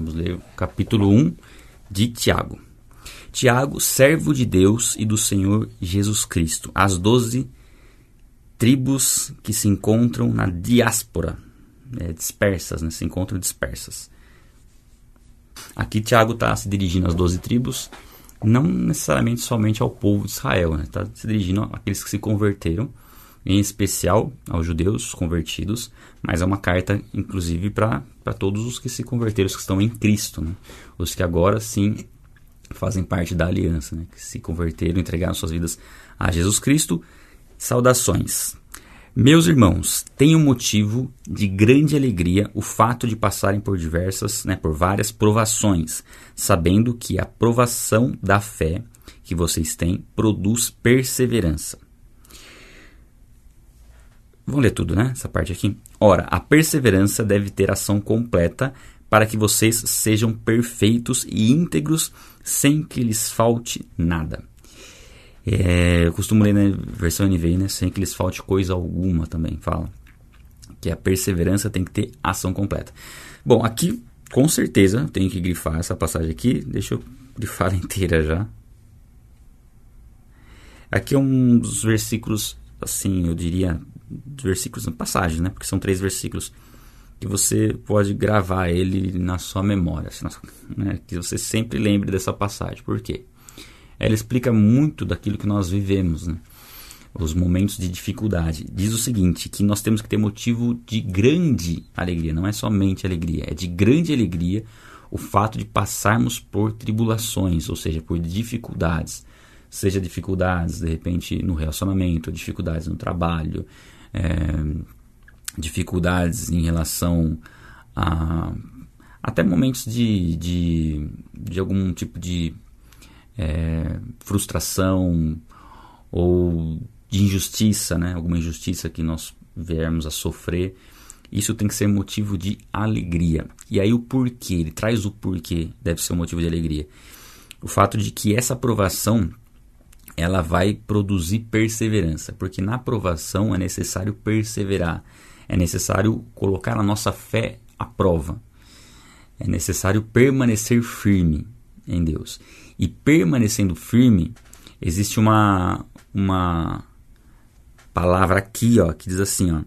Vamos ler o capítulo 1 de Tiago. Tiago, servo de Deus e do Senhor Jesus Cristo, as doze tribos que se encontram na diáspora, é, dispersas, né, se encontram dispersas. Aqui Tiago está se dirigindo às doze tribos, não necessariamente somente ao povo de Israel, está né, se dirigindo àqueles que se converteram, em especial aos judeus convertidos, mas é uma carta, inclusive, para todos os que se converteram, os que estão em Cristo, né, os que agora sim fazem parte da aliança, né, que se converteram, entregaram suas vidas a Jesus Cristo. Saudações. Meus irmãos, tenho motivo de grande alegria o fato de passarem por diversas, né, por várias provações, sabendo que a provação da fé que vocês têm produz perseverança. Vamos ler tudo, né? Essa parte aqui. Ora, a perseverança deve ter ação completa para que vocês sejam perfeitos e íntegros sem que lhes falte nada. É, eu costumo ler na versão NVI, né? Sem que lhes falte coisa alguma também, fala. Que a perseverança tem que ter ação completa. Bom, aqui, com certeza, tenho que grifar essa passagem aqui. Deixa eu grifar inteira já. Aqui é um dos versículos, assim, eu diria, versículos, passagens, né? Porque são três versículos que você pode gravar ele na sua memória, assim, né? que você sempre lembre dessa passagem. Por quê? Ela explica muito daquilo que nós vivemos, né? os momentos de dificuldade. Diz o seguinte, que nós temos que ter motivo de grande alegria, não é somente alegria, é de grande alegria o fato de passarmos por tribulações, ou seja, por dificuldades, seja dificuldades de repente no relacionamento, dificuldades no trabalho, dificuldades em relação a até momentos de, de, de algum tipo de é, frustração ou de injustiça, né? alguma injustiça que nós viermos a sofrer, isso tem que ser motivo de alegria. E aí o porquê, ele traz o porquê, deve ser um motivo de alegria. O fato de que essa aprovação ela vai produzir perseverança, porque na aprovação é necessário perseverar, é necessário colocar a nossa fé à prova. É necessário permanecer firme em Deus. E permanecendo firme, existe uma, uma palavra aqui, ó, que diz assim, ó,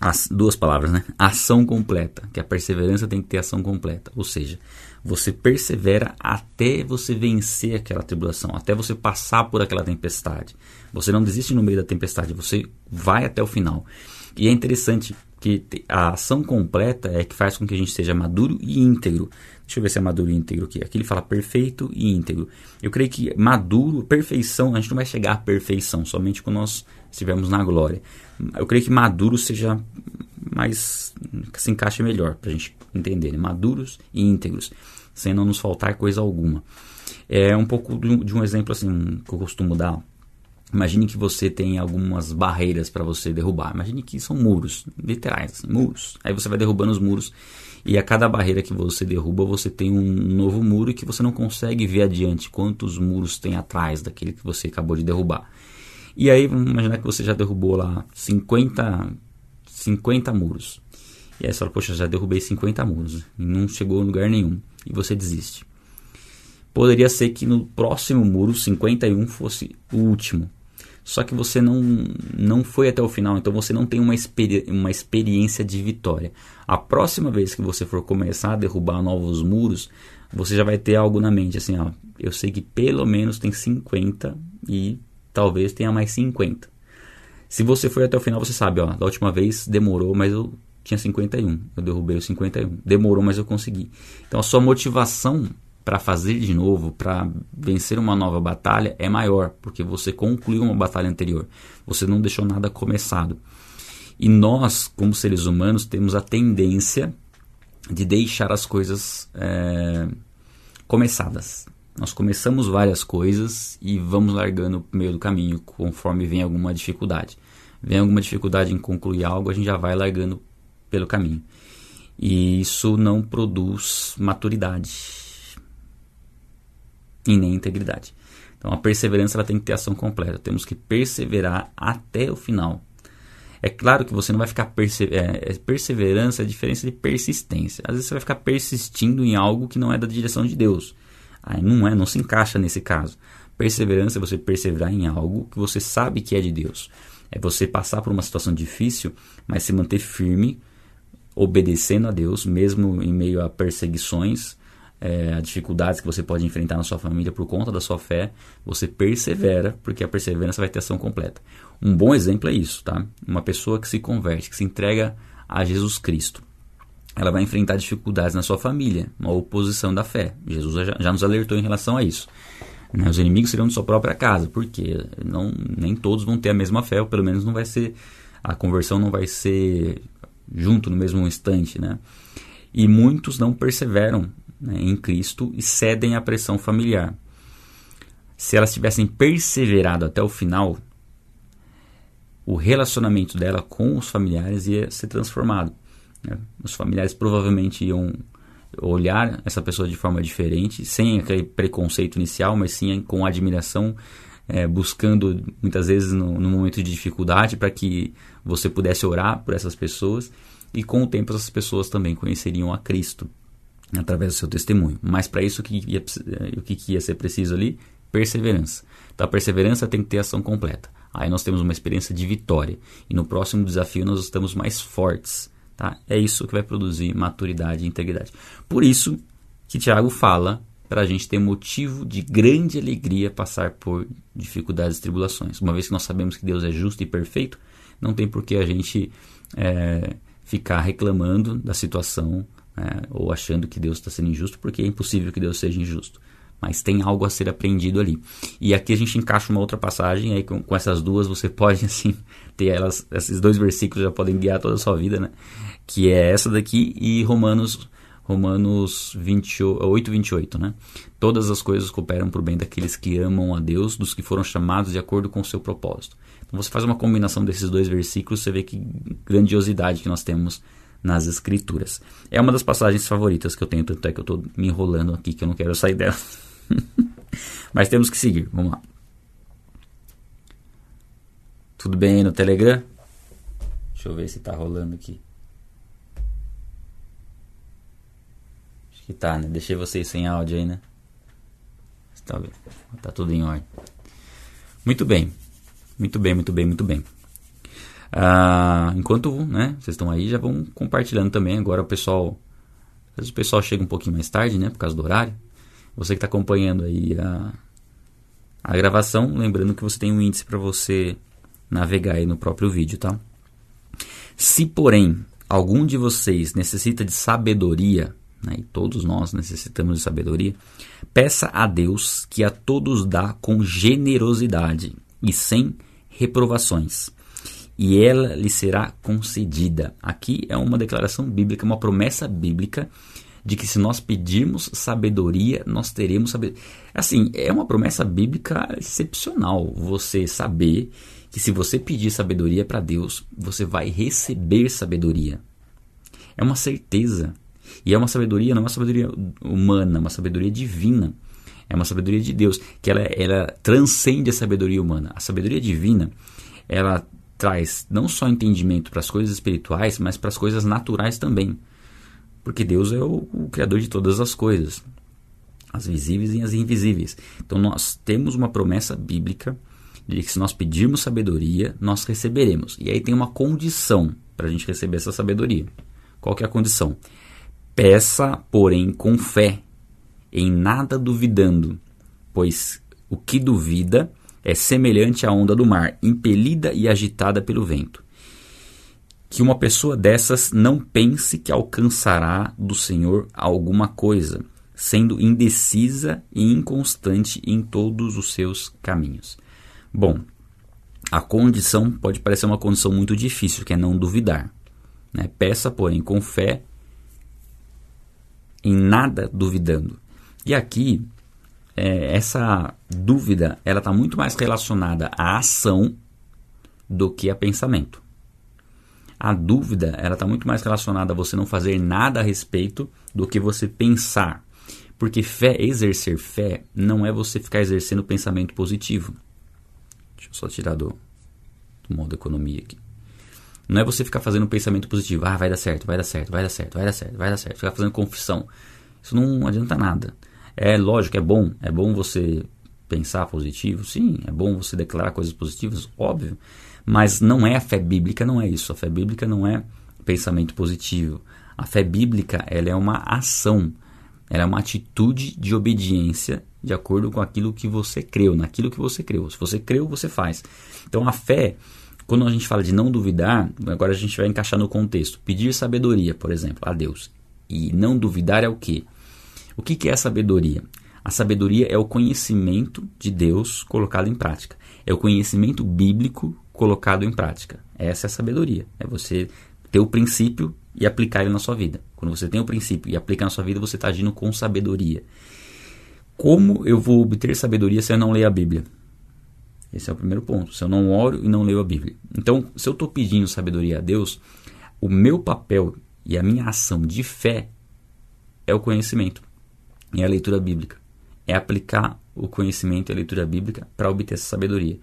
as, duas palavras, né? Ação completa, que a perseverança tem que ter ação completa. Ou seja, você persevera até você vencer aquela tribulação, até você passar por aquela tempestade. Você não desiste no meio da tempestade, você vai até o final. E é interessante que a ação completa é que faz com que a gente seja maduro e íntegro. Deixa eu ver se é maduro e íntegro aqui. Aqui ele fala perfeito e íntegro. Eu creio que maduro, perfeição, a gente não vai chegar à perfeição somente quando nós estivermos na glória. Eu creio que maduro seja mais. se encaixe melhor para a gente entender. Né? Maduros e íntegros, sem não nos faltar coisa alguma. É um pouco de um exemplo assim que eu costumo dar Imagine que você tem algumas barreiras para você derrubar. Imagine que são muros, literais, assim, muros. Aí você vai derrubando os muros e a cada barreira que você derruba, você tem um novo muro que você não consegue ver adiante quantos muros tem atrás daquele que você acabou de derrubar. E aí, vamos imaginar que você já derrubou lá 50, 50 muros. E aí você fala, poxa, já derrubei 50 muros e não chegou a lugar nenhum. E você desiste. Poderia ser que no próximo muro, 51, fosse o último só que você não, não foi até o final, então você não tem uma, experi uma experiência de vitória. A próxima vez que você for começar a derrubar novos muros, você já vai ter algo na mente, assim, ó, eu sei que pelo menos tem 50 e talvez tenha mais 50. Se você foi até o final, você sabe, ó, da última vez demorou, mas eu tinha 51, eu derrubei o 51. Demorou, mas eu consegui. Então a sua motivação para fazer de novo, para vencer uma nova batalha, é maior, porque você concluiu uma batalha anterior. Você não deixou nada começado. E nós, como seres humanos, temos a tendência de deixar as coisas é, começadas. Nós começamos várias coisas e vamos largando no meio do caminho conforme vem alguma dificuldade. Vem alguma dificuldade em concluir algo, a gente já vai largando pelo caminho. E isso não produz maturidade e nem integridade. Então a perseverança ela tem que ter ação completa. Temos que perseverar até o final. É claro que você não vai ficar perse é, é, perseverança, é a diferença de persistência. Às vezes você vai ficar persistindo em algo que não é da direção de Deus. Aí não é, não se encaixa nesse caso. Perseverança é você perseverar em algo que você sabe que é de Deus. É você passar por uma situação difícil, mas se manter firme, obedecendo a Deus, mesmo em meio a perseguições, é, a dificuldades que você pode enfrentar na sua família por conta da sua fé, você persevera, porque a perseverança vai ter ação completa. Um bom exemplo é isso, tá? Uma pessoa que se converte, que se entrega a Jesus Cristo. Ela vai enfrentar dificuldades na sua família, uma oposição da fé. Jesus já, já nos alertou em relação a isso. Né? Os inimigos serão de sua própria casa, porque não, nem todos vão ter a mesma fé, ou pelo menos não vai ser a conversão não vai ser junto no mesmo instante, né? E muitos não perseveram né, em Cristo e cedem à pressão familiar. Se elas tivessem perseverado até o final, o relacionamento dela com os familiares ia ser transformado. Né? Os familiares provavelmente iam olhar essa pessoa de forma diferente, sem aquele preconceito inicial, mas sim com admiração, é, buscando muitas vezes no, no momento de dificuldade para que você pudesse orar por essas pessoas e com o tempo essas pessoas também conheceriam a Cristo através do seu testemunho. Mas para isso o que, ia, o que ia ser preciso ali? Perseverança. Então a perseverança tem que ter ação completa. Aí nós temos uma experiência de vitória. E no próximo desafio nós estamos mais fortes. Tá? É isso que vai produzir maturidade e integridade. Por isso que Tiago fala para a gente ter motivo de grande alegria passar por dificuldades e tribulações. Uma vez que nós sabemos que Deus é justo e perfeito, não tem por que a gente é, ficar reclamando da situação é, ou achando que Deus está sendo injusto, porque é impossível que Deus seja injusto mas tem algo a ser aprendido ali. E aqui a gente encaixa uma outra passagem, aí com, com essas duas você pode, assim, ter elas, esses dois versículos já podem guiar toda a sua vida, né? Que é essa daqui e Romanos Romanos 28, 28, né? Todas as coisas cooperam para o bem daqueles que amam a Deus, dos que foram chamados de acordo com o seu propósito. Então você faz uma combinação desses dois versículos, você vê que grandiosidade que nós temos nas escrituras. É uma das passagens favoritas que eu tenho, tanto é que eu estou me enrolando aqui, que eu não quero sair dela. Mas temos que seguir, vamos lá. Tudo bem aí no Telegram? Deixa eu ver se tá rolando aqui. Acho que tá, né? Deixei vocês sem áudio aí, né? Tá, tá tudo em ordem. Muito bem. Muito bem, muito bem, muito bem. Ah, enquanto né, vocês estão aí, já vão compartilhando também. Agora o pessoal. Às vezes o pessoal chega um pouquinho mais tarde, né? Por causa do horário. Você que está acompanhando aí a, a gravação, lembrando que você tem um índice para você navegar aí no próprio vídeo, tá? Se, porém, algum de vocês necessita de sabedoria, né, e todos nós necessitamos de sabedoria, peça a Deus que a todos dá com generosidade e sem reprovações, e ela lhe será concedida. Aqui é uma declaração bíblica, uma promessa bíblica de que se nós pedirmos sabedoria, nós teremos sabedoria. Assim, é uma promessa bíblica excepcional você saber que se você pedir sabedoria para Deus, você vai receber sabedoria. É uma certeza. E é uma sabedoria, não é uma sabedoria humana, é uma sabedoria divina. É uma sabedoria de Deus, que ela, ela transcende a sabedoria humana. A sabedoria divina, ela traz não só entendimento para as coisas espirituais, mas para as coisas naturais também. Porque Deus é o, o Criador de todas as coisas, as visíveis e as invisíveis. Então nós temos uma promessa bíblica de que se nós pedirmos sabedoria, nós receberemos. E aí tem uma condição para a gente receber essa sabedoria. Qual que é a condição? Peça, porém, com fé, em nada duvidando, pois o que duvida é semelhante à onda do mar, impelida e agitada pelo vento que uma pessoa dessas não pense que alcançará do Senhor alguma coisa, sendo indecisa e inconstante em todos os seus caminhos. Bom, a condição pode parecer uma condição muito difícil, que é não duvidar. Né? Peça, porém, com fé, em nada duvidando. E aqui, é, essa dúvida, ela está muito mais relacionada à ação do que a pensamento. A dúvida, ela está muito mais relacionada a você não fazer nada a respeito do que você pensar. Porque fé, exercer fé, não é você ficar exercendo pensamento positivo. Deixa eu só tirar do, do modo economia aqui. Não é você ficar fazendo pensamento positivo. Ah, vai dar certo, vai dar certo, vai dar certo, vai dar certo, vai dar certo. Ficar fazendo confissão. Isso não adianta nada. É lógico, é bom. É bom você pensar positivo. Sim, é bom você declarar coisas positivas, óbvio. Mas não é a fé bíblica, não é isso. A fé bíblica não é pensamento positivo. A fé bíblica ela é uma ação, ela é uma atitude de obediência de acordo com aquilo que você creu, naquilo que você creu. Se você creu, você faz. Então a fé, quando a gente fala de não duvidar, agora a gente vai encaixar no contexto. Pedir sabedoria, por exemplo, a Deus. E não duvidar é o quê? O que, que é a sabedoria? A sabedoria é o conhecimento de Deus colocado em prática. É o conhecimento bíblico colocado em prática. Essa é a sabedoria. É você ter o princípio e aplicar ele na sua vida. Quando você tem o princípio e aplica na sua vida, você está agindo com sabedoria. Como eu vou obter sabedoria se eu não ler a Bíblia? Esse é o primeiro ponto. Se eu não oro e não leio a Bíblia. Então, se eu estou pedindo sabedoria a Deus, o meu papel e a minha ação de fé é o conhecimento, é a leitura bíblica. É aplicar o conhecimento e a leitura bíblica para obter essa sabedoria.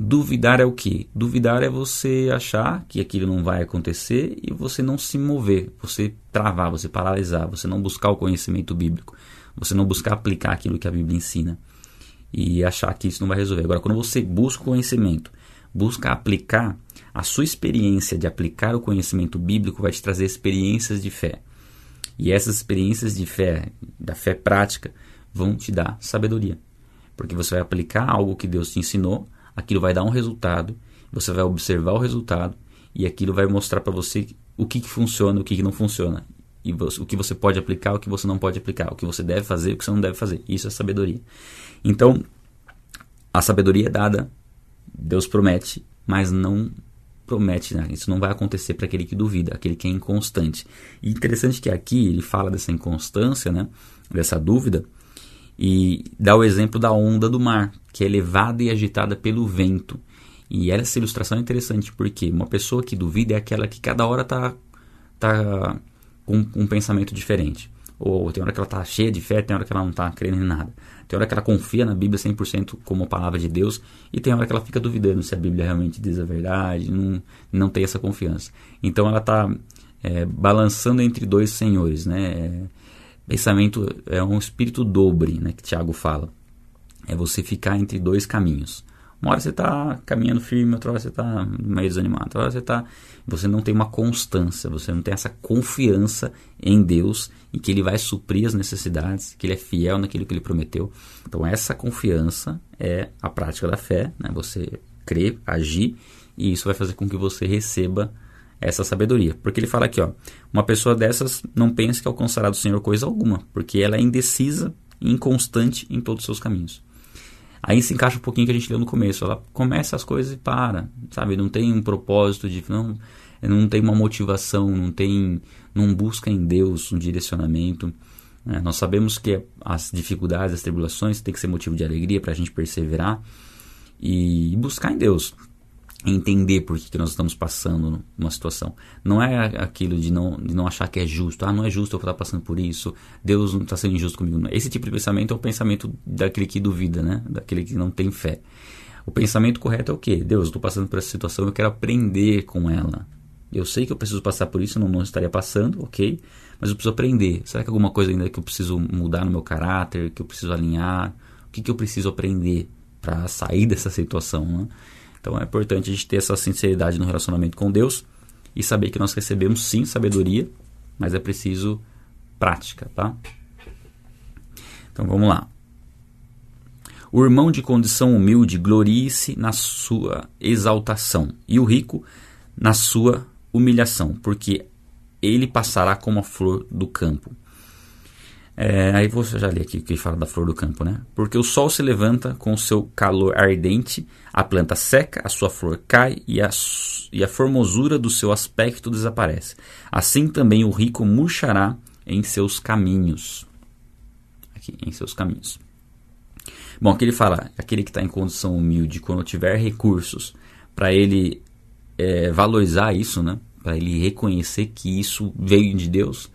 Duvidar é o que? Duvidar é você achar que aquilo não vai acontecer e você não se mover, você travar, você paralisar, você não buscar o conhecimento bíblico, você não buscar aplicar aquilo que a Bíblia ensina e achar que isso não vai resolver. Agora, quando você busca o conhecimento, busca aplicar, a sua experiência de aplicar o conhecimento bíblico vai te trazer experiências de fé. E essas experiências de fé, da fé prática, vão te dar sabedoria. Porque você vai aplicar algo que Deus te ensinou aquilo vai dar um resultado, você vai observar o resultado e aquilo vai mostrar para você o que, que funciona, o que, que não funciona. E o que você pode aplicar, o que você não pode aplicar, o que você deve fazer, o que você não deve fazer. Isso é sabedoria. Então, a sabedoria é dada, Deus promete, mas não promete, né? isso não vai acontecer para aquele que duvida, aquele que é inconstante. E interessante que aqui ele fala dessa inconstância, né? dessa dúvida, e dá o exemplo da onda do mar, que é levada e agitada pelo vento. E essa ilustração é interessante porque uma pessoa que duvida é aquela que cada hora está tá com um pensamento diferente. Ou tem hora que ela está cheia de fé, tem hora que ela não está crendo em nada. Tem hora que ela confia na Bíblia 100% como palavra de Deus e tem hora que ela fica duvidando se a Bíblia realmente diz a verdade, não, não tem essa confiança. Então ela está é, balançando entre dois senhores, né? Pensamento é um espírito dobre, né, que Tiago fala. É você ficar entre dois caminhos. Uma hora você está caminhando firme, outra hora você está meio desanimado, outra hora você está. Você não tem uma constância, você não tem essa confiança em Deus, em que Ele vai suprir as necessidades, que Ele é fiel naquilo que Ele prometeu. Então, essa confiança é a prática da fé, né? você crer, agir, e isso vai fazer com que você receba essa sabedoria. Porque ele fala aqui, ó, uma pessoa dessas não pensa que alcançará do Senhor coisa alguma, porque ela é indecisa e inconstante em todos os seus caminhos. Aí se encaixa um pouquinho que a gente leu no começo. Ela começa as coisas e para, sabe? Não tem um propósito de não, não tem uma motivação, não tem, não busca em Deus um direcionamento. É, nós sabemos que as dificuldades, as tribulações tem que ser motivo de alegria para a gente perseverar e buscar em Deus entender por que, que nós estamos passando numa situação. Não é aquilo de não, de não achar que é justo. Ah, não é justo eu estar passando por isso. Deus não está sendo injusto comigo. Esse tipo de pensamento é o pensamento daquele que duvida, né? Daquele que não tem fé. O pensamento correto é o quê? Deus, eu estou passando por essa situação, eu quero aprender com ela. Eu sei que eu preciso passar por isso, não, não estaria passando, ok? Mas eu preciso aprender. Será que alguma coisa ainda que eu preciso mudar no meu caráter, que eu preciso alinhar? O que, que eu preciso aprender para sair dessa situação, né? Então é importante a gente ter essa sinceridade no relacionamento com Deus e saber que nós recebemos sim sabedoria, mas é preciso prática, tá? Então vamos lá. O irmão de condição humilde glorie-se na sua exaltação, e o rico na sua humilhação, porque ele passará como a flor do campo. É, aí você já li aqui que fala da flor do campo, né? Porque o sol se levanta com o seu calor ardente, a planta seca, a sua flor cai e a, e a formosura do seu aspecto desaparece. Assim também o rico murchará em seus caminhos. Aqui, em seus caminhos. Bom, aqui ele fala, aquele que está em condição humilde, quando tiver recursos, para ele é, valorizar isso, né? Para ele reconhecer que isso veio de Deus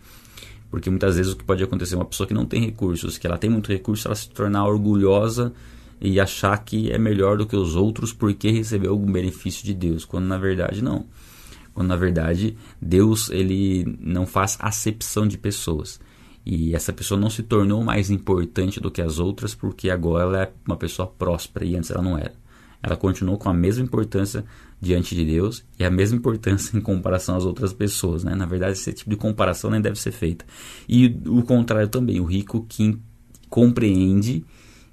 porque muitas vezes o que pode acontecer é uma pessoa que não tem recursos, que ela tem muito recurso, ela se tornar orgulhosa e achar que é melhor do que os outros porque recebeu algum benefício de Deus, quando na verdade não. quando na verdade Deus ele não faz acepção de pessoas. E essa pessoa não se tornou mais importante do que as outras porque agora ela é uma pessoa próspera e antes ela não era. Ela continuou com a mesma importância diante de Deus e a mesma importância em comparação às outras pessoas. Né? Na verdade, esse tipo de comparação nem deve ser feita. E o contrário também, o rico que compreende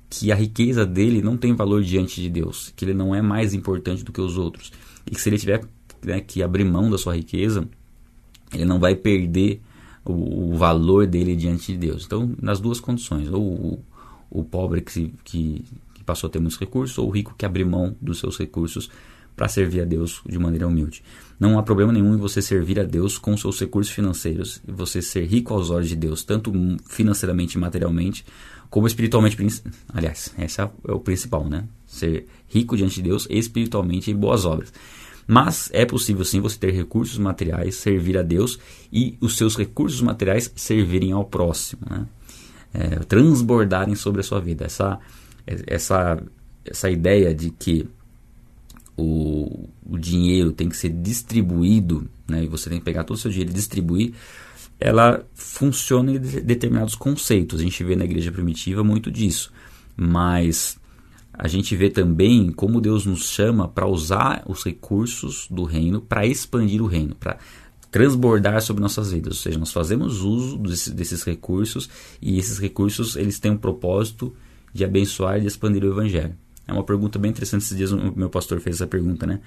que a riqueza dele não tem valor diante de Deus, que ele não é mais importante do que os outros. E que se ele tiver né, que abrir mão da sua riqueza, ele não vai perder o, o, valor dele diante de Deus. Então, nas duas condições, ou o, o pobre que, que, que, passou a ter muitos recursos, ou o rico que abre mão dos seus recursos para servir a Deus de maneira humilde. Não há problema nenhum em você servir a Deus com seus recursos financeiros, e você ser rico aos olhos de Deus, tanto financeiramente e materialmente, como espiritualmente. Aliás, esse é o principal, né? Ser rico diante de Deus espiritualmente em boas obras. Mas é possível sim você ter recursos materiais, servir a Deus e os seus recursos materiais servirem ao próximo, né? É, transbordarem sobre a sua vida. Essa, essa, essa ideia de que o, o dinheiro tem que ser distribuído, né, e você tem que pegar todo o seu dinheiro e distribuir, ela funciona em determinados conceitos. A gente vê na igreja primitiva muito disso. Mas a gente vê também como Deus nos chama para usar os recursos do reino para expandir o reino, para transbordar sobre nossas vidas. Ou seja, nós fazemos uso desses, desses, recursos e esses recursos eles têm um propósito de abençoar e de expandir o evangelho. É uma pergunta bem interessante. Esses dias o meu pastor fez essa pergunta, né?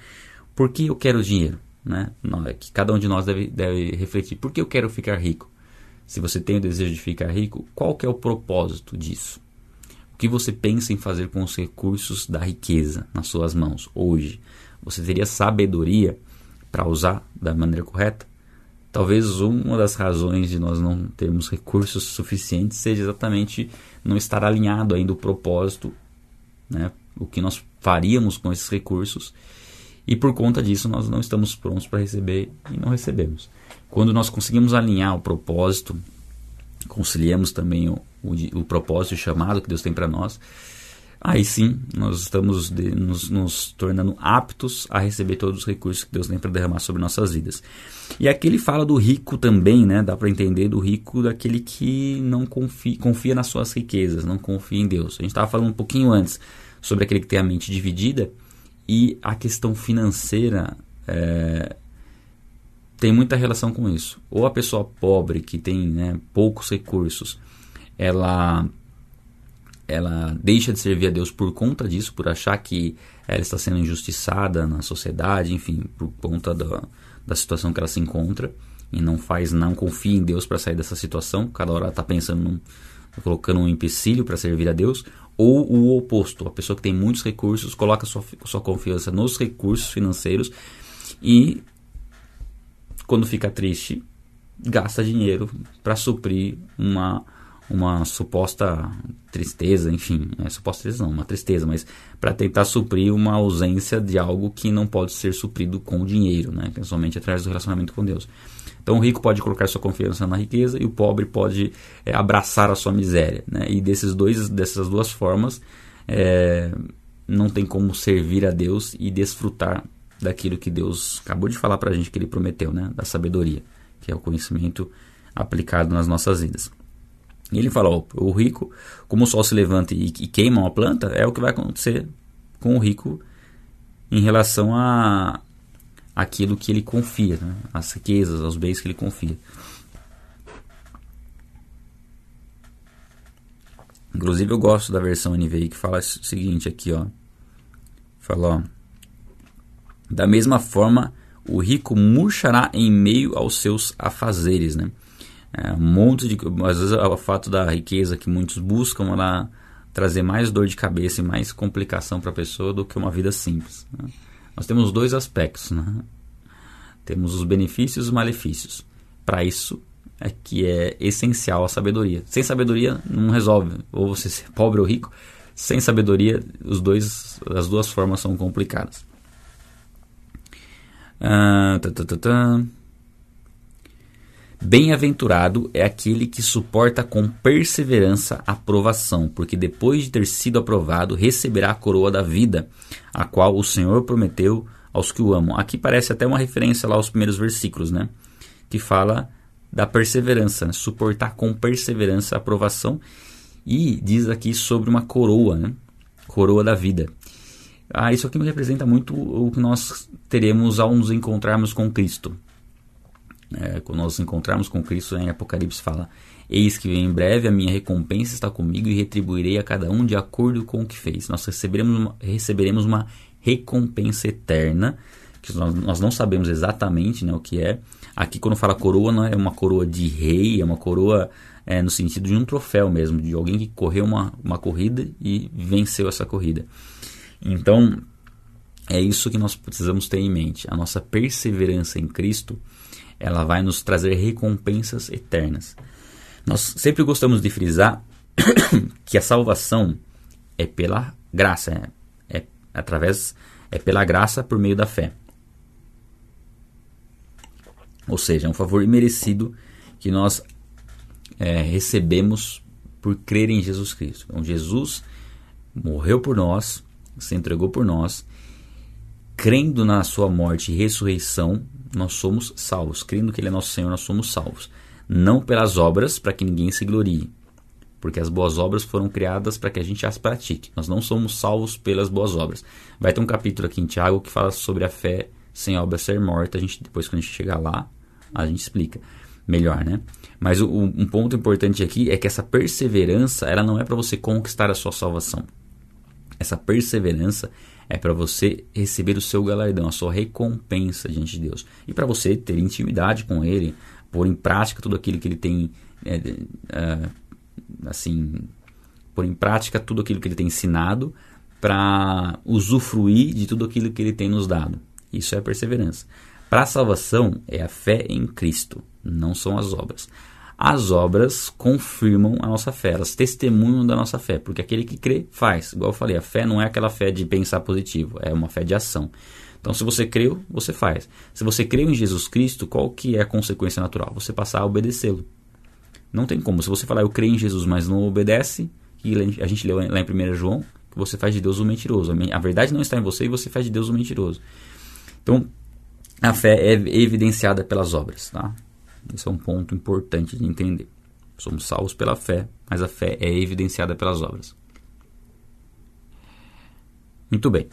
Por que eu quero dinheiro? Né? É que cada um de nós deve, deve refletir. Por que eu quero ficar rico? Se você tem o desejo de ficar rico, qual que é o propósito disso? O que você pensa em fazer com os recursos da riqueza nas suas mãos hoje? Você teria sabedoria para usar da maneira correta? Talvez uma das razões de nós não termos recursos suficientes seja exatamente não estar alinhado ainda o propósito, né? o que nós faríamos com esses recursos, e por conta disso nós não estamos prontos para receber e não recebemos. Quando nós conseguimos alinhar o propósito, conciliamos também o, o, o propósito e o chamado que Deus tem para nós, aí sim nós estamos de, nos, nos, tornando aptos a receber todos os recursos que Deus tem para derramar sobre nossas vidas. E aqui ele fala do rico também, né? Dá para entender do rico daquele que não confia, confia nas suas riquezas, não confia em Deus. A gente estava falando um pouquinho antes sobre aquele que tem a mente dividida e a questão financeira é, tem muita relação com isso. Ou a pessoa pobre que tem né, poucos recursos, ela ela deixa de servir a Deus por conta disso, por achar que ela está sendo injustiçada na sociedade, enfim, por conta da, da situação que ela se encontra e não faz, não confia em Deus para sair dessa situação. Cada hora está pensando, num, colocando um empecilho para servir a Deus. Ou o oposto, a pessoa que tem muitos recursos coloca sua, sua confiança nos recursos financeiros e quando fica triste, gasta dinheiro para suprir uma, uma suposta tristeza, enfim, é suposta tristeza não, uma tristeza, mas para tentar suprir uma ausência de algo que não pode ser suprido com dinheiro, né, principalmente através do relacionamento com Deus. Então o rico pode colocar sua confiança na riqueza e o pobre pode é, abraçar a sua miséria, né, e desses dois, dessas duas formas é, não tem como servir a Deus e desfrutar daquilo que Deus acabou de falar para a gente que Ele prometeu, né? Da sabedoria, que é o conhecimento aplicado nas nossas vidas. E ele fala: ó, o rico, como o sol se levanta e, e queima uma planta, é o que vai acontecer com o rico em relação a aquilo que ele confia, né? as riquezas, aos bens que ele confia. Inclusive eu gosto da versão NVI que fala o seguinte aqui, ó. Fala, ó. Da mesma forma, o rico murchará em meio aos seus afazeres, né? É, um monte de, às vezes o fato da riqueza que muitos buscam ela trazer mais dor de cabeça e mais complicação para a pessoa do que uma vida simples. Né? Nós temos dois aspectos, né? Temos os benefícios e os malefícios. Para isso é que é essencial a sabedoria. Sem sabedoria não resolve, ou você ser pobre ou rico. Sem sabedoria, os dois, as duas formas são complicadas. Ah, tá, tá, tá, Bem-aventurado é aquele que suporta com perseverança a provação, porque depois de ter sido aprovado, receberá a coroa da vida, a qual o Senhor prometeu aos que o amam. Aqui parece até uma referência lá aos primeiros versículos, né? Que fala da perseverança, né? suportar com perseverança a aprovação. E diz aqui sobre uma coroa, né? Coroa da vida. Ah, isso aqui me representa muito o que nós teremos ao nos encontrarmos com Cristo. É, quando nós nos encontrarmos com Cristo, em Apocalipse fala: Eis que vem em breve, a minha recompensa está comigo e retribuirei a cada um de acordo com o que fez. Nós receberemos uma, receberemos uma recompensa eterna, que nós, nós não sabemos exatamente né, o que é. Aqui, quando fala coroa, não é uma coroa de rei, é uma coroa é, no sentido de um troféu mesmo, de alguém que correu uma, uma corrida e venceu essa corrida. Então, é isso que nós precisamos ter em mente. A nossa perseverança em Cristo, ela vai nos trazer recompensas eternas. Nós sempre gostamos de frisar que a salvação é pela graça, é, é através é pela graça por meio da fé. Ou seja, é um favor imerecido que nós é, recebemos por crer em Jesus Cristo. Então, Jesus morreu por nós, se entregou por nós, crendo na sua morte e ressurreição, nós somos salvos. Crendo que Ele é nosso Senhor, nós somos salvos. Não pelas obras, para que ninguém se glorie. Porque as boas obras foram criadas para que a gente as pratique. Nós não somos salvos pelas boas obras. Vai ter um capítulo aqui em Tiago que fala sobre a fé sem obra ser morta. A gente, depois, quando a gente chegar lá, a gente explica melhor, né? Mas o, um ponto importante aqui é que essa perseverança, ela não é para você conquistar a sua salvação. Essa perseverança é para você receber o seu galardão, a sua recompensa diante de Deus. E para você ter intimidade com Ele, pôr em prática tudo aquilo que Ele tem, é, é, assim, pôr em prática tudo aquilo que Ele tem ensinado para usufruir de tudo aquilo que Ele tem nos dado. Isso é perseverança. Para a salvação é a fé em Cristo, não são as obras. As obras confirmam a nossa fé, elas testemunham da nossa fé, porque aquele que crê faz. Igual eu falei, a fé não é aquela fé de pensar positivo, é uma fé de ação. Então, se você creu, você faz. Se você creu em Jesus Cristo, qual que é a consequência natural? Você passar a obedecê-lo. Não tem como. Se você falar eu creio em Jesus, mas não obedece, e a gente leu lá em 1 João, que você faz de Deus um mentiroso. A verdade não está em você e você faz de Deus um mentiroso. Então, a fé é evidenciada pelas obras, tá? Esse é um ponto importante de entender. Somos salvos pela fé, mas a fé é evidenciada pelas obras. Muito bem.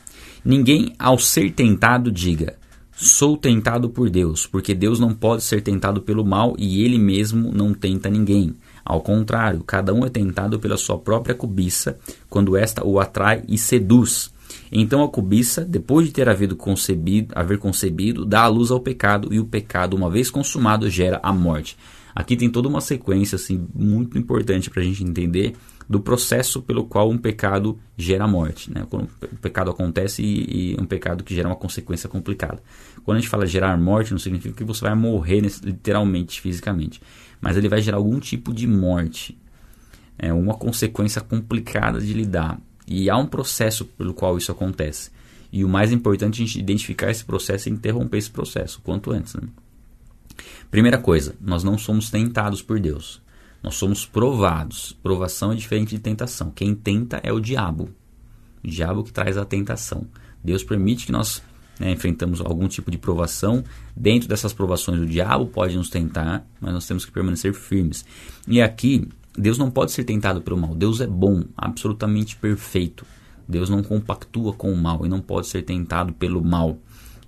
Ninguém, ao ser tentado, diga: Sou tentado por Deus, porque Deus não pode ser tentado pelo mal e ele mesmo não tenta ninguém. Ao contrário, cada um é tentado pela sua própria cobiça, quando esta o atrai e seduz. Então a cobiça, depois de ter havido concebido, haver concebido, dá a luz ao pecado, e o pecado, uma vez consumado, gera a morte. Aqui tem toda uma sequência assim, muito importante para a gente entender do processo pelo qual um pecado gera morte. Né? Quando o pecado acontece e, e um pecado que gera uma consequência complicada. Quando a gente fala gerar morte, não significa que você vai morrer literalmente, fisicamente. Mas ele vai gerar algum tipo de morte. É uma consequência complicada de lidar. E há um processo pelo qual isso acontece. E o mais importante é a gente identificar esse processo e interromper esse processo o quanto antes. Né? Primeira coisa, nós não somos tentados por Deus. Nós somos provados. Provação é diferente de tentação. Quem tenta é o diabo. O diabo que traz a tentação. Deus permite que nós né, enfrentamos algum tipo de provação. Dentro dessas provações, o diabo pode nos tentar, mas nós temos que permanecer firmes. E aqui, Deus não pode ser tentado pelo mal. Deus é bom, absolutamente perfeito. Deus não compactua com o mal e não pode ser tentado pelo mal.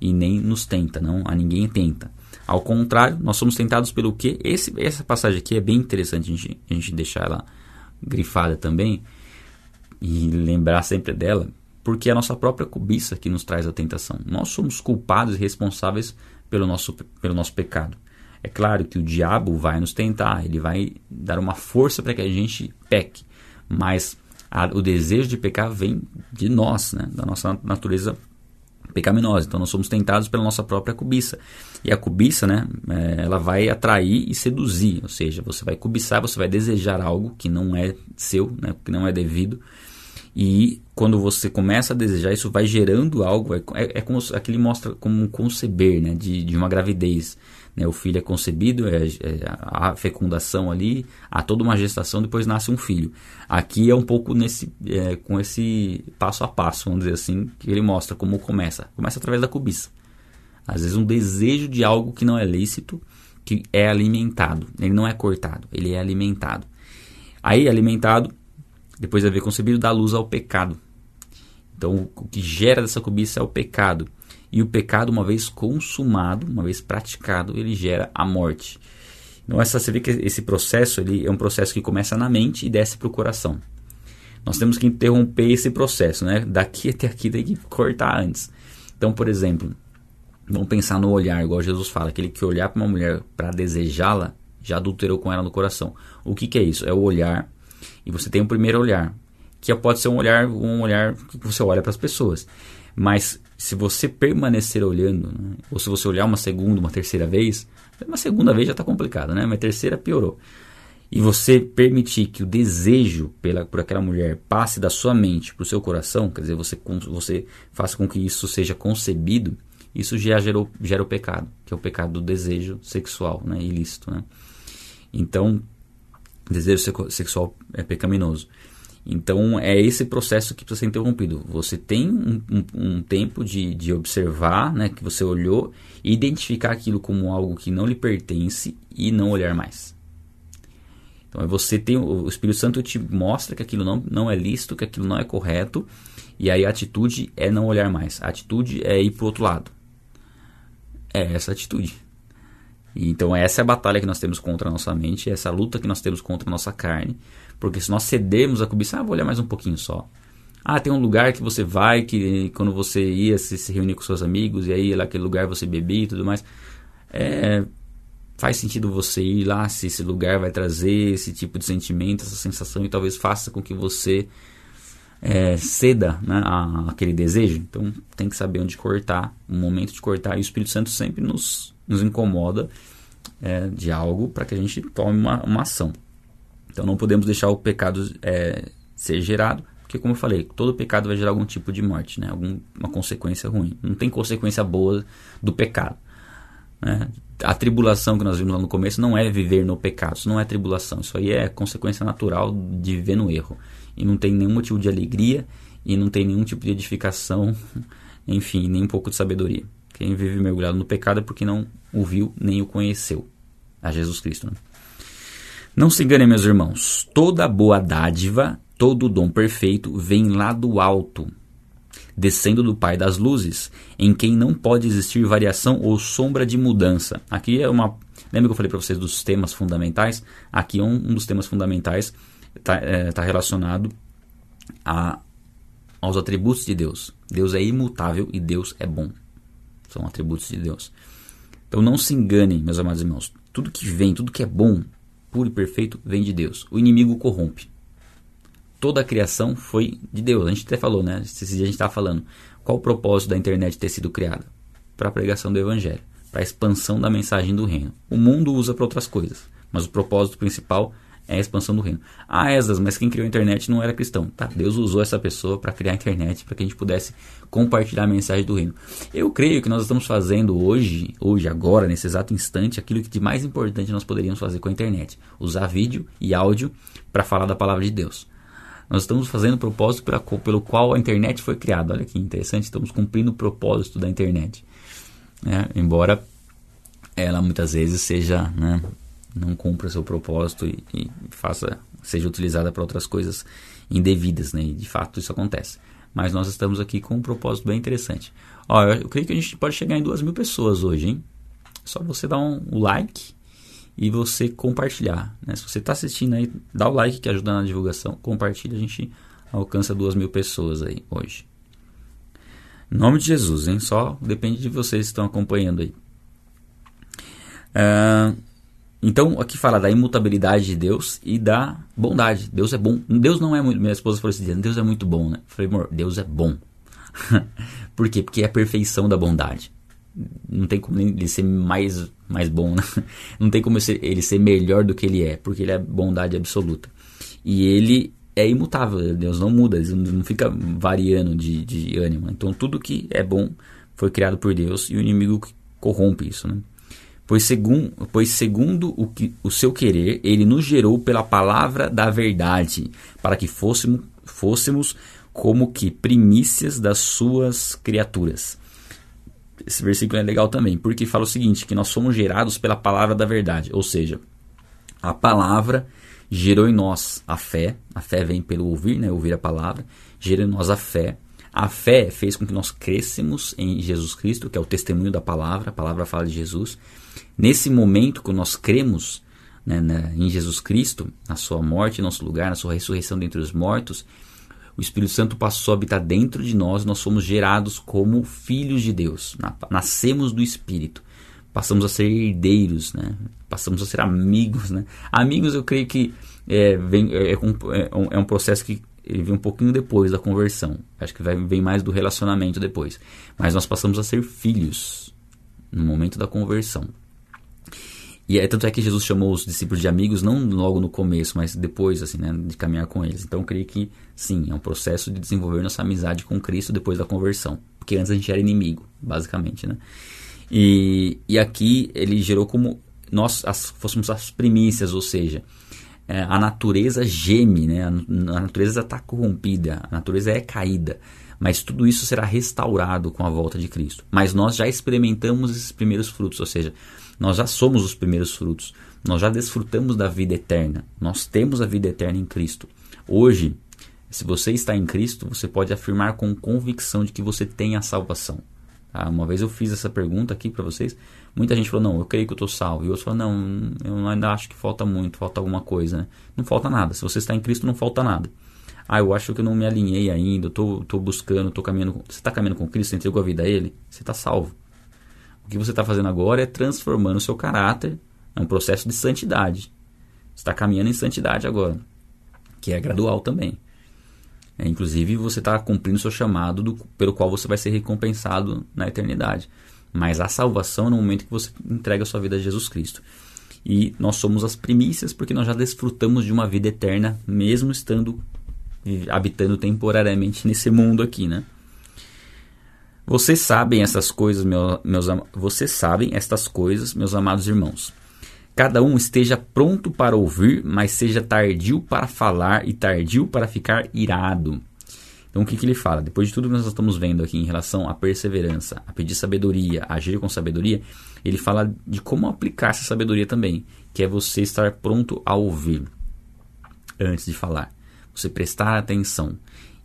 E nem nos tenta, não. A ninguém tenta. Ao contrário, nós somos tentados pelo quê? Esse, essa passagem aqui é bem interessante a gente, a gente deixar ela grifada também e lembrar sempre dela, porque é a nossa própria cobiça que nos traz a tentação. Nós somos culpados e responsáveis pelo nosso, pelo nosso pecado. É claro que o diabo vai nos tentar, ele vai dar uma força para que a gente peque, mas a, o desejo de pecar vem de nós, né? da nossa natureza pecaminosa. Então nós somos tentados pela nossa própria cobiça. E a cobiça, né, é, ela vai atrair e seduzir, ou seja, você vai cobiçar, você vai desejar algo que não é seu, né, que não é devido. E quando você começa a desejar, isso vai gerando algo, é, é como aquele mostra como conceber, né, de, de uma gravidez Né? O filho é concebido, é, é, a fecundação ali, há toda uma gestação, depois nasce um filho. Aqui é um pouco nesse, é, com esse passo a passo, vamos dizer assim, que ele mostra como começa. Começa através da cobiça. Às vezes um desejo de algo que não é lícito, que é alimentado. Ele não é cortado, ele é alimentado. Aí, alimentado, depois de haver concebido, dá luz ao pecado. Então, o que gera dessa cobiça é o pecado. E o pecado, uma vez consumado, uma vez praticado, ele gera a morte. Então, essa, você vê que esse processo ele é um processo que começa na mente e desce para o coração. Nós temos que interromper esse processo, né? Daqui até aqui tem que cortar antes. Então, por exemplo, vamos pensar no olhar, igual Jesus fala, aquele que olhar para uma mulher para desejá-la, já adulterou com ela no coração. O que, que é isso? É o olhar. E você tem o primeiro olhar, que pode ser um olhar, um olhar que você olha para as pessoas. Mas se você permanecer olhando, né, ou se você olhar uma segunda, uma terceira vez, uma segunda vez já está complicado, né? Mas terceira piorou. E você permitir que o desejo pela, por aquela mulher passe da sua mente para o seu coração, quer dizer, você, você faça com que isso seja concebido, isso já gerou, gera o pecado, que é o pecado do desejo sexual, né? ilícito. Né? Então, desejo sexual é pecaminoso. Então é esse processo que precisa ser interrompido. Você tem um, um, um, tempo de, de observar, né, que você olhou, e identificar aquilo como algo que não lhe pertence e não olhar mais. Então é você tem o Espírito Santo te mostra que aquilo não, não é lícito, que aquilo não é correto, e aí a atitude é não olhar mais. A atitude é ir para o outro lado. É essa atitude. Então essa é a batalha que nós temos contra a nossa mente, essa luta que nós temos contra a nossa carne, porque se nós cedermos a cobiça, ah, vou olhar mais um pouquinho só. Ah, tem um lugar que você vai, que quando você ia se, se reunir com seus amigos, e aí naquele lugar você bebia e tudo mais. É, faz sentido você ir lá se esse lugar vai trazer esse tipo de sentimento, essa sensação, e talvez faça com que você é, ceda né, a, aquele desejo. Então tem que saber onde cortar, o momento de cortar, e o Espírito Santo sempre nos nos incomoda é, de algo para que a gente tome uma, uma ação. Então não podemos deixar o pecado é, ser gerado, porque como eu falei, todo pecado vai gerar algum tipo de morte, né? alguma consequência ruim. Não tem consequência boa do pecado. Né? A tribulação que nós vimos lá no começo não é viver no pecado, isso não é tribulação, isso aí é consequência natural de viver no erro. E não tem nenhum motivo de alegria e não tem nenhum tipo de edificação, enfim, nem um pouco de sabedoria. Quem vive mergulhado no pecado é porque não o viu nem o conheceu. A Jesus Cristo. Né? Não se enganem, meus irmãos. Toda boa dádiva, todo dom perfeito vem lá do alto, descendo do Pai das luzes, em quem não pode existir variação ou sombra de mudança. Aqui é uma. Lembra que eu falei para vocês dos temas fundamentais? Aqui um, um dos temas fundamentais está é, tá relacionado a, aos atributos de Deus. Deus é imutável e Deus é bom. São atributos de Deus. Então não se enganem, meus amados irmãos. Tudo que vem, tudo que é bom, puro e perfeito, vem de Deus. O inimigo corrompe. Toda a criação foi de Deus. A gente até falou, né? Esse dia a gente estava falando. Qual o propósito da internet ter sido criada? Para a pregação do Evangelho, para a expansão da mensagem do reino. O mundo usa para outras coisas, mas o propósito principal é a expansão do reino. Ah, Esdras, mas quem criou a internet não era cristão. Tá, Deus usou essa pessoa para criar a internet para que a gente pudesse compartilhar a mensagem do reino. Eu creio que nós estamos fazendo hoje, hoje, agora, nesse exato instante, aquilo que de mais importante nós poderíamos fazer com a internet: usar vídeo e áudio para falar da palavra de Deus. Nós estamos fazendo o propósito pelo qual a internet foi criada. Olha que interessante, estamos cumprindo o propósito da internet. Né? Embora ela muitas vezes seja né, não cumpra seu propósito e, e faça seja utilizada para outras coisas indevidas, né? E de fato isso acontece. Mas nós estamos aqui com um propósito bem interessante. Ó, eu, eu creio que a gente pode chegar em duas mil pessoas hoje, hein? Só você dar um, like e você compartilhar. Né? Se você está assistindo aí, dá o like que ajuda na divulgação. Compartilha, a gente alcança duas mil pessoas aí hoje. Em nome de Jesus, hein? Só depende de vocês que estão acompanhando aí. Uh, então, aqui fala da imutabilidade de Deus e da bondade. Deus é bom. Deus não é muito. Minha esposa falou assim: Deus é muito bom, né? Eu falei, amor, Deus é bom. Por quê? Porque é a perfeição da bondade. Não tem como ele ser mais, mais bom, né? Não tem como ele ser melhor do que ele é, porque ele é bondade absoluta. E ele é imutável, Deus não muda, Deus não fica variando de, de ânimo. Então, tudo que é bom foi criado por Deus e o inimigo corrompe isso, né? Pois, segun, pois segundo o, que, o seu querer, ele nos gerou pela palavra da verdade, para que fôssemos, fôssemos como que primícias das suas criaturas. Esse versículo é legal também, porque fala o seguinte, que nós somos gerados pela palavra da verdade, ou seja, a palavra gerou em nós a fé, a fé vem pelo ouvir, né, ouvir a palavra, gerou em nós a fé, a fé fez com que nós crescemos em Jesus Cristo, que é o testemunho da palavra, a palavra fala de Jesus. Nesse momento que nós cremos né, né, em Jesus Cristo, na sua morte em nosso lugar, na sua ressurreição dentre os mortos, o Espírito Santo passou a habitar dentro de nós, nós somos gerados como filhos de Deus, nascemos do Espírito, passamos a ser herdeiros, né? passamos a ser amigos. Né? Amigos, eu creio que é, vem, é, é, um, é um processo que ele vem um pouquinho depois da conversão. Acho que vai, vem mais do relacionamento depois. Mas nós passamos a ser filhos no momento da conversão. E é tanto é que Jesus chamou os discípulos de amigos não logo no começo, mas depois assim, né, de caminhar com eles. Então eu creio que sim, é um processo de desenvolver nossa amizade com Cristo depois da conversão, porque antes a gente era inimigo, basicamente, né? E, e aqui ele gerou como nós as, fôssemos as primícias, ou seja, é, a natureza geme, né? A, a natureza está corrompida, a natureza é caída. Mas tudo isso será restaurado com a volta de Cristo. Mas nós já experimentamos esses primeiros frutos, ou seja, nós já somos os primeiros frutos. Nós já desfrutamos da vida eterna. Nós temos a vida eterna em Cristo. Hoje, se você está em Cristo, você pode afirmar com convicção de que você tem a salvação. Tá? Uma vez eu fiz essa pergunta aqui para vocês. Muita gente falou, não, eu creio que eu estou salvo. E outros falaram, não, eu ainda acho que falta muito, falta alguma coisa. Né? Não falta nada. Se você está em Cristo, não falta nada. Ah, eu acho que eu não me alinhei ainda, eu estou buscando, estou caminhando. Você está caminhando com Cristo, você entregou a vida a Ele, você está salvo. O que você está fazendo agora é transformando o seu caráter, é um processo de santidade. Você está caminhando em santidade agora, que é gradual também. É, inclusive, você está cumprindo o seu chamado do, pelo qual você vai ser recompensado na eternidade. Mas a salvação é no momento que você entrega a sua vida a Jesus Cristo. E nós somos as primícias porque nós já desfrutamos de uma vida eterna, mesmo estando habitando temporariamente nesse mundo aqui, né? Vocês sabem essas coisas, meus, meus vocês sabem estas coisas, meus amados irmãos. Cada um esteja pronto para ouvir, mas seja tardio para falar e tardio para ficar irado. Então o que, que ele fala? Depois de tudo que nós estamos vendo aqui em relação à perseverança, a pedir sabedoria, a agir com sabedoria, ele fala de como aplicar essa sabedoria também, que é você estar pronto a ouvir antes de falar. Você prestar atenção.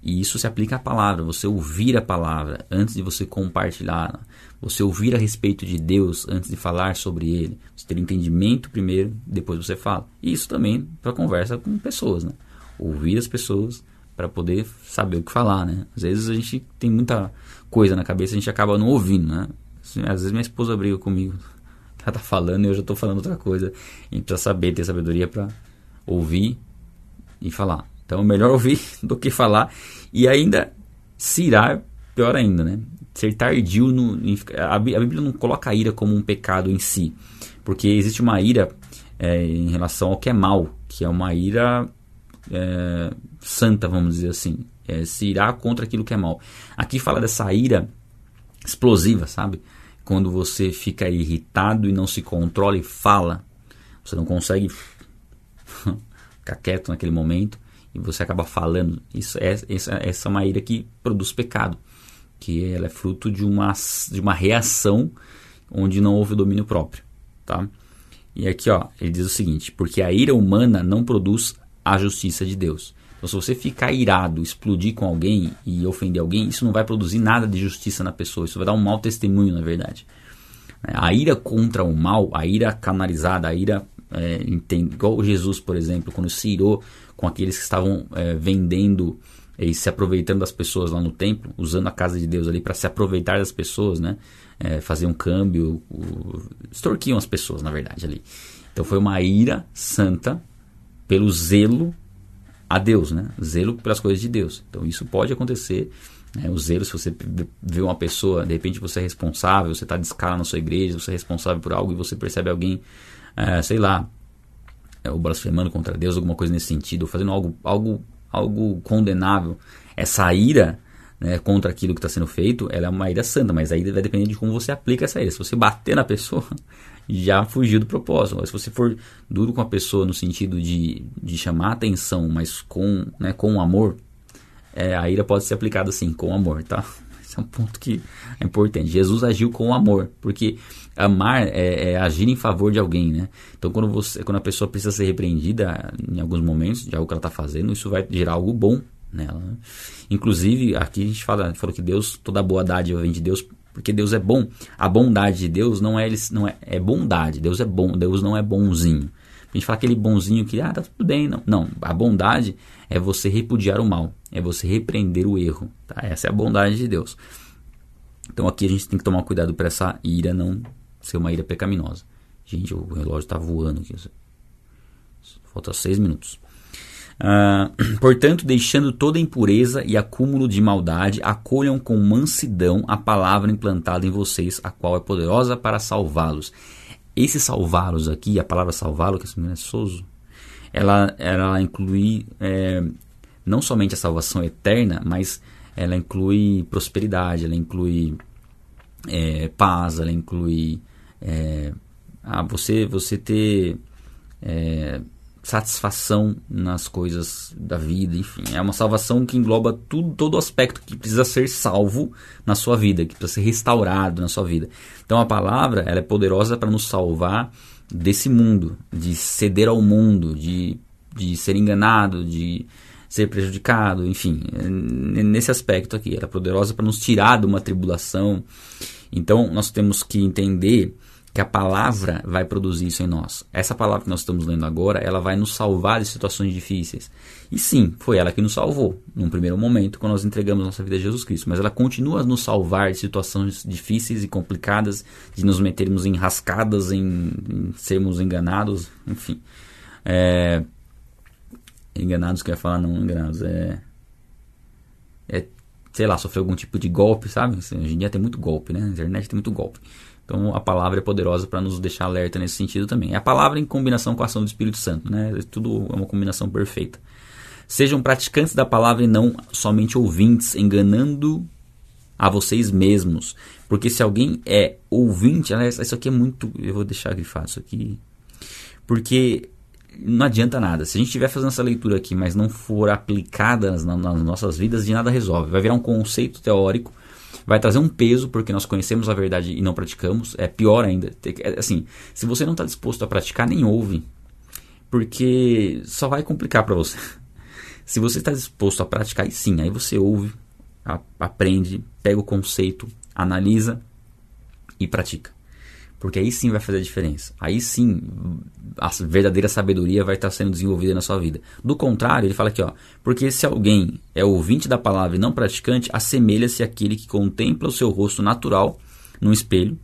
E isso se aplica à palavra, você ouvir a palavra antes de você compartilhar, você ouvir a respeito de Deus antes de falar sobre ele, você ter entendimento primeiro, depois você fala. E isso também para conversa com pessoas, né? Ouvir as pessoas para poder saber o que falar, né? Às vezes a gente tem muita coisa na cabeça, a gente acaba não ouvindo, né? Assim, às vezes minha esposa briga comigo, ela tá falando e eu já estou falando outra coisa. Gente precisa saber, ter sabedoria para ouvir e falar. Então, melhor ouvir do que falar. E ainda, se irar, pior ainda, né? Ser tardio. No, a Bíblia não coloca a ira como um pecado em si. Porque existe uma ira é, em relação ao que é mal, que é uma ira é, santa, vamos dizer assim. É, se irá contra aquilo que é mal. Aqui fala dessa ira explosiva, sabe? Quando você fica irritado e não se controla e fala, você não consegue ficar quieto naquele momento e você acaba falando. Isso é essa, essa é uma ira que produz pecado, que ela é fruto de uma, de uma reação onde não houve domínio próprio, tá? E aqui, ó, ele diz o seguinte: porque a ira humana não produz a justiça de Deus. Então, se você ficar irado, explodir com alguém e ofender alguém, isso não vai produzir nada de justiça na pessoa. Isso vai dar um mau testemunho, na verdade. A ira contra o mal, a ira canalizada, a ira é, entende, igual Jesus, por exemplo, quando se irou com aqueles que estavam é, vendendo e se aproveitando das pessoas lá no templo, usando a casa de Deus ali para se aproveitar das pessoas, né? É, fazer um câmbio, o, extorquiam as pessoas, na verdade, ali. Então foi uma ira santa pelo zelo a Deus, né? Zelo pelas coisas de Deus. Então isso pode acontecer. Né? O zelo, se você vê uma pessoa, de repente você é responsável, você está de escala na sua igreja, você é responsável por algo e você percebe alguém, é, sei lá, é, ou blasfemando contra Deus, alguma coisa nesse sentido, ou fazendo algo, algo, algo condenável, essa ira né, contra aquilo que está sendo feito, ela é uma ira santa, mas aí vai depender de como você aplica essa ira. Se você bater na pessoa, já fugiu do propósito. se você for duro com a pessoa no sentido de, de chamar atenção, mas com, né, com amor, é, a ira pode ser aplicada assim, com amor, tá? Esse é um ponto que é importante. Jesus agiu com amor, porque amar é, é, agir em favor de alguém, né? Então, quando, você, quando a pessoa precisa ser repreendida em alguns momentos de algo que ela está fazendo, isso vai gerar algo bom nela. Né? Inclusive, aqui a gente fala, falou que Deus, toda boa dádiva vem de Deus, porque Deus é bom. A bondade de Deus não é, não é, é bondade. Deus é bom. Deus não é bonzinho. A gente fala aquele bonzinho que, ah, tá tudo bem. Não, não. A bondade é você repudiar o mal. É você repreender o erro. Tá? Essa é a bondade de Deus. Então aqui a gente tem que tomar cuidado para essa ira não ser uma ira pecaminosa. Gente, o relógio está voando aqui. Falta seis minutos. Uh, portanto, deixando toda impureza e acúmulo de maldade, acolham com mansidão a palavra implantada em vocês, a qual é poderosa para salvá-los. Esse salvá-los aqui, a palavra salvá-los, que é soso, ela, ela inclui é, não somente a salvação eterna, mas ela inclui prosperidade, ela inclui é, paz, ela inclui é, a você, você ter é, satisfação nas coisas da vida, enfim. É uma salvação que engloba tudo, todo o aspecto que precisa ser salvo na sua vida, que precisa ser restaurado na sua vida. Então a palavra ela é poderosa para nos salvar desse mundo, de ceder ao mundo, de, de ser enganado, de ser prejudicado, enfim, nesse aspecto aqui. Ela é poderosa para nos tirar de uma tribulação. Então nós temos que entender que a palavra vai produzir isso em nós. Essa palavra que nós estamos lendo agora, ela vai nos salvar de situações difíceis. E sim, foi ela que nos salvou, num primeiro momento, quando nós entregamos nossa vida a Jesus Cristo. Mas ela continua a nos salvar de situações difíceis e complicadas, de nos metermos em rascadas, em, em sermos enganados, enfim. É, enganados, quer falar não enganados, é, é, sei lá, sofrer algum tipo de golpe, sabe? Assim, hoje em dia tem muito golpe, né? Na internet tem muito golpe. Então a palavra é poderosa para nos deixar alerta nesse sentido também. É a palavra em combinação com a ação do Espírito Santo, né? Tudo é uma combinação perfeita. Sejam praticantes da palavra e não somente ouvintes, enganando a vocês mesmos. Porque se alguém é ouvinte, isso aqui é muito. Eu vou deixar grifado isso aqui. Porque não adianta nada. Se a gente estiver fazendo essa leitura aqui, mas não for aplicada nas, nas nossas vidas, de nada resolve. Vai virar um conceito teórico vai trazer um peso porque nós conhecemos a verdade e não praticamos. É pior ainda. É, assim, se você não está disposto a praticar, nem ouve, porque só vai complicar para você. Se você está disposto a praticar, aí sim, aí você ouve, aprende, pega o conceito, analisa e pratica. Porque aí sim vai fazer a diferença. Aí sim a verdadeira sabedoria vai estar sendo desenvolvida na sua vida. Do contrário, ele fala aqui, ó, porque se alguém é ouvinte da palavra e não praticante, assemelha-se àquele que contempla o seu rosto natural no espelho,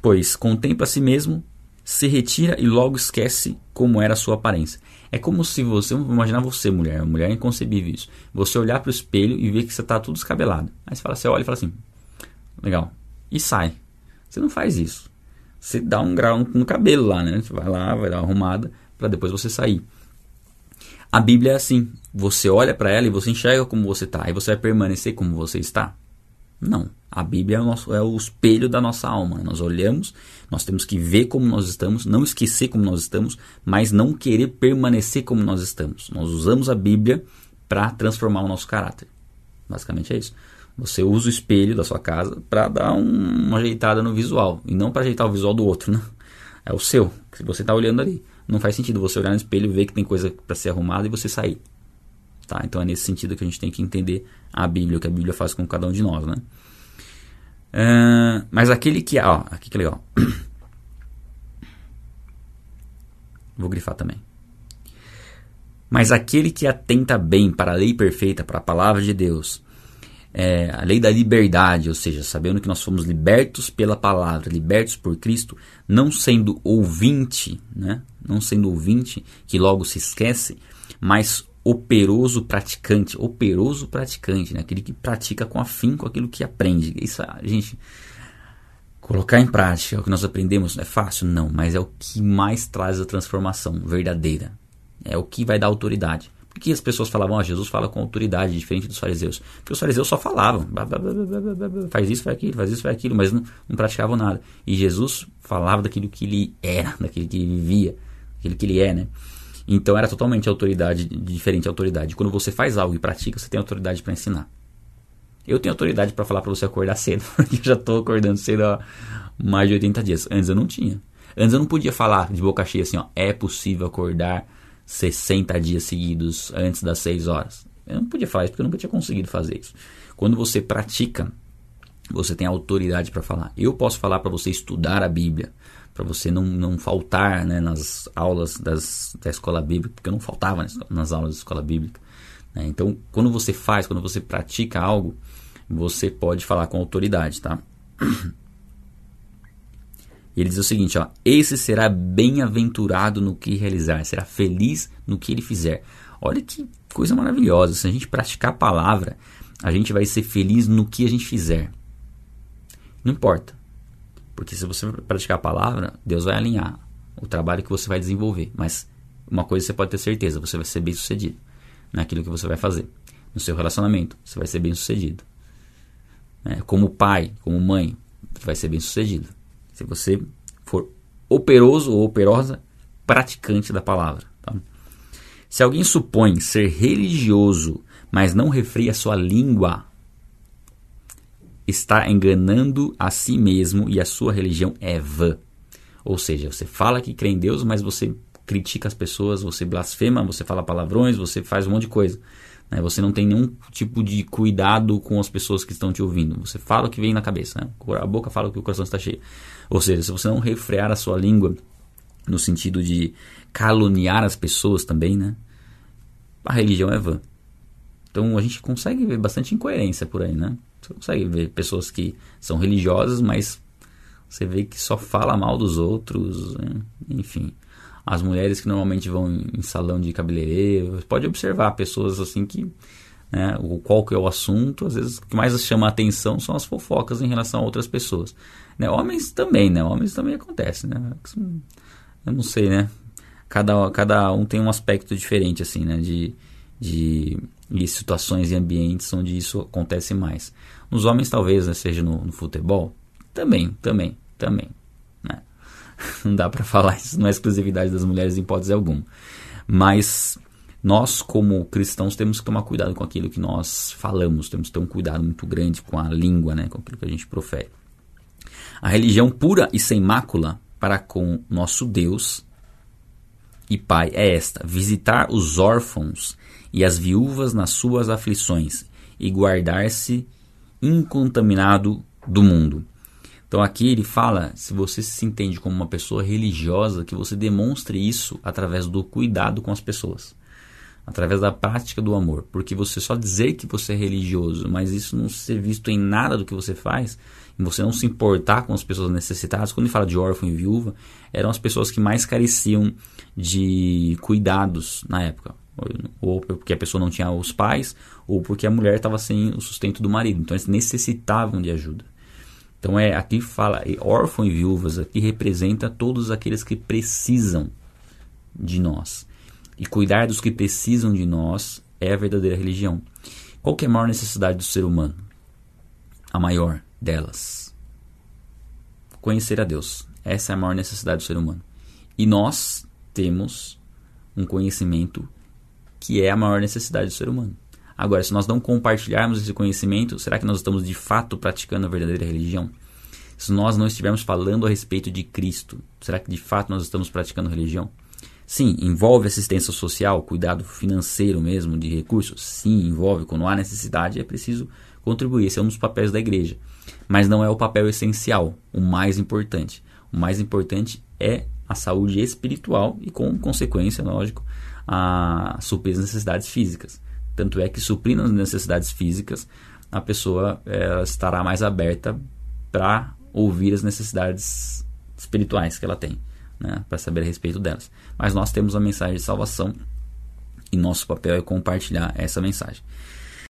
pois contempla a si mesmo, se retira e logo esquece como era a sua aparência. É como se você, imaginar você, mulher, mulher inconcebível isso. Você olhar para o espelho e ver que você está tudo descabelado. Aí você fala, você olha e fala assim, legal, e sai. Você não faz isso. Você dá um grau no cabelo lá, né? Você vai lá, vai dar uma arrumada para depois você sair. A Bíblia é assim. Você olha para ela e você enxerga como você está. E você vai permanecer como você está? Não. A Bíblia é o, nosso, é o espelho da nossa alma. Nós olhamos, nós temos que ver como nós estamos, não esquecer como nós estamos, mas não querer permanecer como nós estamos. Nós usamos a Bíblia para transformar o nosso caráter. Basicamente é isso. Você usa o espelho da sua casa para dar um, uma ajeitada no visual e não para ajeitar o visual do outro, né? É o seu, que você está olhando ali. Não faz sentido você olhar no espelho, ver que tem coisa para ser arrumada e você sair. Tá? Então é nesse sentido que a gente tem que entender a Bíblia, o que a Bíblia faz com cada um de nós, né? Uh, mas aquele que, ó, aqui que legal. Vou grifar também. Mas aquele que atenta bem para a lei perfeita, para a palavra de Deus, é, a lei da liberdade, ou seja, sabendo que nós fomos libertos pela palavra, libertos por Cristo, não sendo ouvinte, né? não sendo ouvinte que logo se esquece, mas operoso praticante, operoso praticante, né? aquele que pratica com afinco aquilo que aprende. Isso, a gente, colocar em prática o que nós aprendemos é fácil? Não, mas é o que mais traz a transformação verdadeira. É o que vai dar autoridade. Que as pessoas falavam, ah, Jesus fala com autoridade, diferente dos fariseus? Porque os fariseus só falavam, faz isso, faz aquilo, faz isso, faz aquilo, mas não, não praticavam nada. E Jesus falava daquilo que ele era, daquilo que ele vivia, daquilo que ele é, né? Então era totalmente autoridade, diferente autoridade. Quando você faz algo e pratica, você tem autoridade para ensinar. Eu tenho autoridade para falar para você acordar cedo, porque eu já estou acordando cedo há mais de 80 dias. Antes eu não tinha. Antes eu não podia falar de boca cheia assim, ó, é possível acordar 60 dias seguidos antes das 6 horas. Eu não podia falar isso porque eu nunca tinha conseguido fazer isso. Quando você pratica, você tem autoridade para falar. Eu posso falar para você estudar a Bíblia, para você não, não faltar né, nas aulas das, da escola bíblica, porque eu não faltava nas, aulas da escola bíblica. Né? Então, quando você faz, quando você pratica algo, você pode falar com autoridade, tá? E ele diz o seguinte, ó, esse será bem-aventurado no que realizar, será feliz no que ele fizer. Olha que coisa maravilhosa, se a gente praticar a palavra, a gente vai ser feliz no que a gente fizer. Não importa. Porque se você praticar a palavra, Deus vai alinhar o trabalho que você vai desenvolver. Mas uma coisa você pode ter certeza, você vai ser bem sucedido naquilo que você vai fazer. No seu relacionamento, você vai ser bem sucedido. É, como pai, como mãe, vai ser bem sucedido. Se você for operoso ou operosa, praticante da palavra. Tá? Se alguém supõe ser religioso, mas não refreia sua língua, está enganando a si mesmo e a sua religião é vã. Ou seja, você fala que crê em Deus, mas você critica as pessoas, você blasfema, você fala palavrões, você faz um monte de coisa. Né? Você não tem nenhum tipo de cuidado com as pessoas que estão te ouvindo. Você fala o que vem na cabeça. Né? A boca fala que o coração está cheio. Ou seja, se você não refrear a sua língua no sentido de caluniar as pessoas também, né? A religião é vã. Então a gente consegue ver bastante incoerência por aí, né? Você consegue ver pessoas que são religiosas, mas você vê que só fala mal dos outros, né? enfim as mulheres que normalmente vão em salão de cabeleireiro, pode observar pessoas assim que né, o qual que é o assunto, às vezes o que mais chama a atenção são as fofocas em relação a outras pessoas. Né, homens também, né? Homens também acontece, né? Eu não sei, né? Cada, cada um tem um aspecto diferente, assim, né? De, de, situações e ambientes onde isso acontece mais. Nos homens, talvez, né, seja no, no futebol, também, também, também. não dá para falar isso, não é exclusividade das mulheres em hipótese alguma. Mas nós, como cristãos, temos que tomar cuidado com aquilo que nós falamos, temos que ter um cuidado muito grande com a língua, né, com aquilo que a gente profere. A religião pura e sem mácula para com nosso Deus e Pai é esta: visitar os órfãos e as viúvas nas suas aflições e guardar-se incontaminado do mundo. Então aqui ele fala, se você se entende como uma pessoa religiosa, que você demonstre isso através do cuidado com as pessoas, através da prática do amor, porque você só dizer que você é religioso, mas isso não ser visto em nada do que você faz, você não se importar com as pessoas necessitadas, quando ele fala de órfão e viúva, eram as pessoas que mais careciam de cuidados na época, ou porque a pessoa não tinha os pais, ou porque a mulher estava sem o sustento do marido, então eles necessitavam de ajuda. Então é aqui fala órfãos e viúvas aqui representa todos aqueles que precisam de nós. E cuidar dos que precisam de nós é a verdadeira religião. Qual é a maior necessidade do ser humano? A maior delas. Conhecer a Deus. Essa é a maior necessidade do ser humano. E nós temos um conhecimento que é a maior necessidade do ser humano. Agora, se nós não compartilharmos esse conhecimento, será que nós estamos de fato praticando a verdadeira religião? Se nós não estivermos falando a respeito de Cristo, será que de fato nós estamos praticando religião? Sim, envolve assistência social, cuidado financeiro mesmo, de recursos? Sim, envolve. Quando há necessidade, é preciso contribuir. Esse é um dos papéis da igreja. Mas não é o papel essencial, o mais importante. O mais importante é a saúde espiritual e, com consequência, lógico, a suprir as necessidades físicas. Tanto é que suprindo as necessidades físicas, a pessoa estará mais aberta para ouvir as necessidades espirituais que ela tem, né, para saber a respeito delas. Mas nós temos a mensagem de salvação e nosso papel é compartilhar essa mensagem.